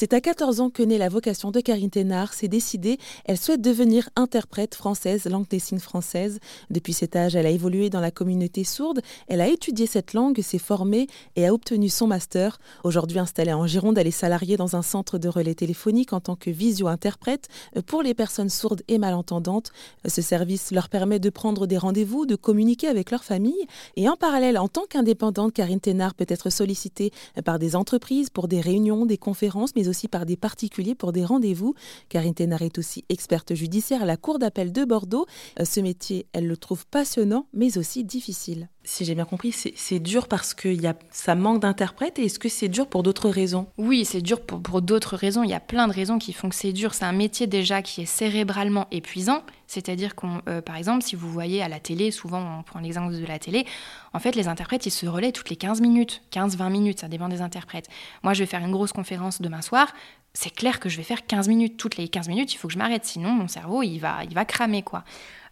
C'est à 14 ans que naît la vocation de Karine Thénard. C'est décidé, elle souhaite devenir interprète française, langue des signes française. Depuis cet âge, elle a évolué dans la communauté sourde. Elle a étudié cette langue, s'est formée et a obtenu son master. Aujourd'hui installée en Gironde, elle est salariée dans un centre de relais téléphonique en tant que visio-interprète pour les personnes sourdes et malentendantes. Ce service leur permet de prendre des rendez-vous, de communiquer avec leur famille. Et en parallèle, en tant qu'indépendante, Karine Thénard peut être sollicitée par des entreprises pour des réunions, des conférences, mais aussi par des particuliers pour des rendez-vous. Karine Thénard est aussi experte judiciaire à la Cour d'appel de Bordeaux. Euh, ce métier, elle le trouve passionnant, mais aussi difficile. Si j'ai bien compris, c'est dur parce que y a, ça manque d'interprètes et est-ce que c'est dur pour d'autres raisons? Oui, c'est dur pour, d'autres raisons. Il y a plein de raisons qui font que c'est dur. C'est un métier déjà qui est cérébralement épuisant. C'est-à-dire qu'on, euh, par exemple, si vous voyez à la télé, souvent on prend l'exemple de la télé, en fait les interprètes ils se relaient toutes les 15 minutes, 15-20 minutes, ça dépend des interprètes. Moi je vais faire une grosse conférence demain soir, c'est clair que je vais faire 15 minutes. Toutes les 15 minutes, il faut que je m'arrête, sinon mon cerveau il va, il va cramer quoi.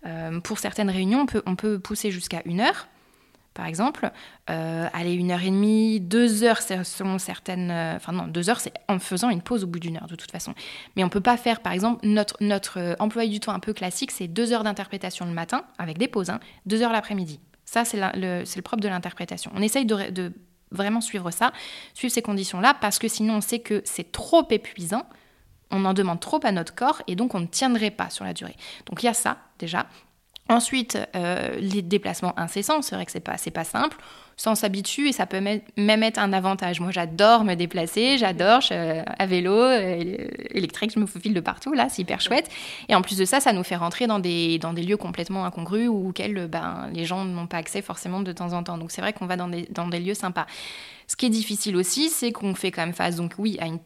Euh, pour certaines réunions, on peut, on peut pousser jusqu'à une heure par exemple. Euh, aller une heure et demie, deux heures selon certaines... Euh, enfin non, deux heures, c'est en faisant une pause au bout d'une heure de toute façon. Mais on peut pas faire, par exemple, notre, notre euh, employé du temps un peu classique, c'est deux heures d'interprétation le matin, avec des pauses, hein, deux heures l'après-midi. Ça, c'est le, le, propre de l'interprétation. On essaye de vraiment suivre ça, suivre ces conditions-là, parce que sinon on sait que c'est trop épuisant, on en demande trop à notre corps et donc on ne tiendrait pas sur la durée. Donc il y a ça déjà. Ensuite, euh, les déplacements incessants, c'est vrai que c'est pas, pas simple. Ça, on s'habitue et ça peut même être un avantage. Moi, j'adore me déplacer, j'adore à vélo, euh, électrique, je me faufile de partout, là, c'est hyper chouette. Et en plus de ça, ça nous fait rentrer dans des, dans des lieux complètement incongrus ou auxquels ben, les gens n'ont pas accès forcément de temps en temps. Donc c'est vrai qu'on va dans des, dans des lieux sympas. Ce qui est difficile aussi, c'est qu'on fait quand même face, donc oui, à une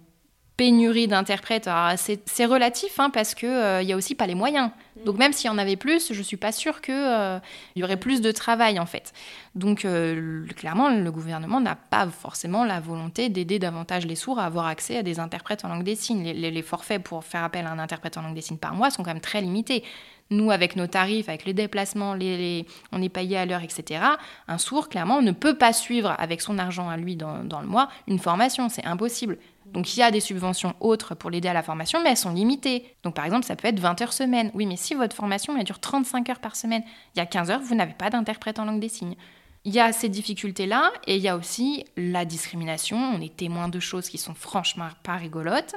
pénurie d'interprètes, c'est relatif hein, parce qu'il euh, n'y a aussi pas les moyens. Mm. Donc même s'il y en avait plus, je ne suis pas sûre qu'il euh, y aurait plus de travail en fait. Donc euh, clairement, le gouvernement n'a pas forcément la volonté d'aider davantage les sourds à avoir accès à des interprètes en langue des signes. Les, forfaits pour faire appel à un interprète en langue des signes par mois sont quand même très limités. Nous, avec nos tarifs, avec les déplacements, les, on est payé à l'heure, etc. Un sourd, clairement, ne peut pas suivre avec son argent à lui dans, dans le mois une formation. C'est impossible. Donc il y a des subventions autres pour l'aider à la formation, mais elles sont limitées. Donc par exemple, ça peut être 20 heures semaine. Oui, mais si votre formation elle dure 35 heures par semaine, il y a 15 heures, vous n'avez pas d'interprète en langue des signes. Il y a ces difficultés-là et il y a aussi la discrimination. On est témoin de choses qui sont franchement pas rigolotes.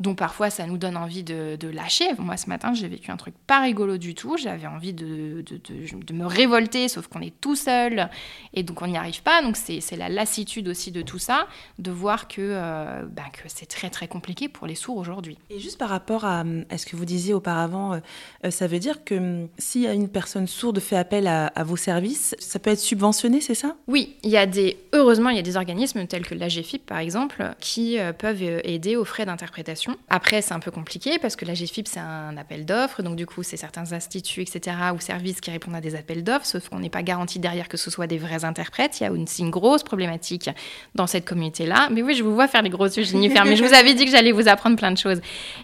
Donc parfois ça nous donne envie de, lâcher. Moi ce matin j'ai vécu un truc pas rigolo du tout, j'avais envie de, de, me révolter, sauf qu'on est tout seul et donc on n'y arrive pas. Donc c'est la lassitude aussi de tout ça, de voir que, euh, bah, que c'est très très compliqué pour les sourds aujourd'hui. Et juste par rapport à, ce que vous disiez auparavant, euh, euh, ça veut dire que hum, si une personne sourde fait appel à, à vos services, ça peut être subventionné, c'est ça? Oui, il y a des, heureusement il y a des organismes tels que l'AGFIP par exemple qui peuvent aider aux frais d'interprétation après, c'est un peu compliqué parce que la GFIP, c'est un appel d'offres. Donc, du coup, c'est certains instituts, etc., ou services qui répondent à des appels d'offres, sauf qu'on n'est pas garanti derrière que ce soit des vrais interprètes. Il y a une, une grosse problématique dans cette communauté-là. Mais oui, je vous vois faire des grosses yeux, Jennifer, mais je vous avais dit que j'allais vous apprendre plein de choses.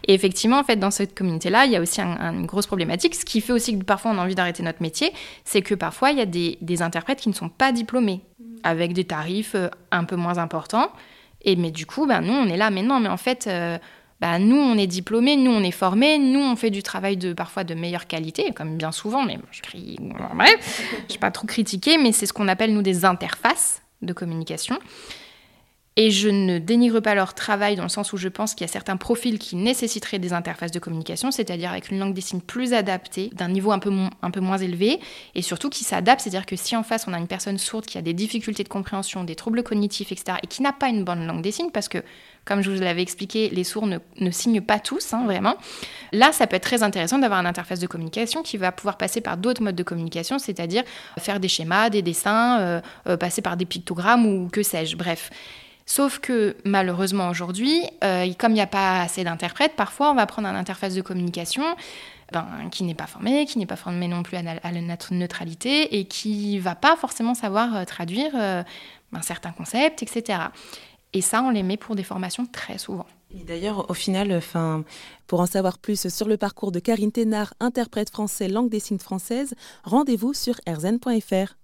Et effectivement, en fait, dans cette communauté-là, il y a aussi une grosse problématique. Ce qui fait aussi que parfois, on a envie d'arrêter notre métier, c'est que parfois, il y a des, des interprètes qui ne sont pas diplômés, avec des tarifs euh, un peu moins importants. Et mais du coup, ben, nous, on est là. Mais non, mais en fait, euh, bah, nous, on est diplômés, nous, on est formés, nous, on fait du travail de parfois de meilleure qualité, comme bien souvent, mais je je vais pas trop critiquer, mais c'est ce qu'on appelle, nous, des interfaces de communication. Et je ne dénigre pas leur travail dans le sens où je pense qu'il y a certains profils qui nécessiteraient des interfaces de communication, c'est-à-dire avec une langue des signes plus adaptée, d'un niveau un peu, moins élevé, et surtout qui s'adapte, c'est-à-dire que si en face on a une personne sourde qui a des difficultés de compréhension, des troubles cognitifs, etc., et qui n'a pas une bonne langue des signes, parce que comme je vous l'avais expliqué, les sourds ne, signent pas tous, hein, vraiment. Là, ça peut être très intéressant d'avoir une interface de communication qui va pouvoir passer par d'autres modes de communication, c'est-à-dire faire des schémas, des dessins, euh, euh, passer par des pictogrammes ou que sais-je, bref. Sauf que malheureusement aujourd'hui, euh, comme il n'y a pas assez d'interprètes, parfois on va prendre une interface de communication ben, qui n'est pas formée, qui n'est pas formée non plus à, la neutralité et qui va pas forcément savoir euh, traduire euh, un certain concept, etc. Et ça, on les met pour des formations très souvent. D'ailleurs, au final, pour en savoir plus sur le parcours de Karine Thénard, interprète français langue des signes française, rendez-vous sur rzn.fr.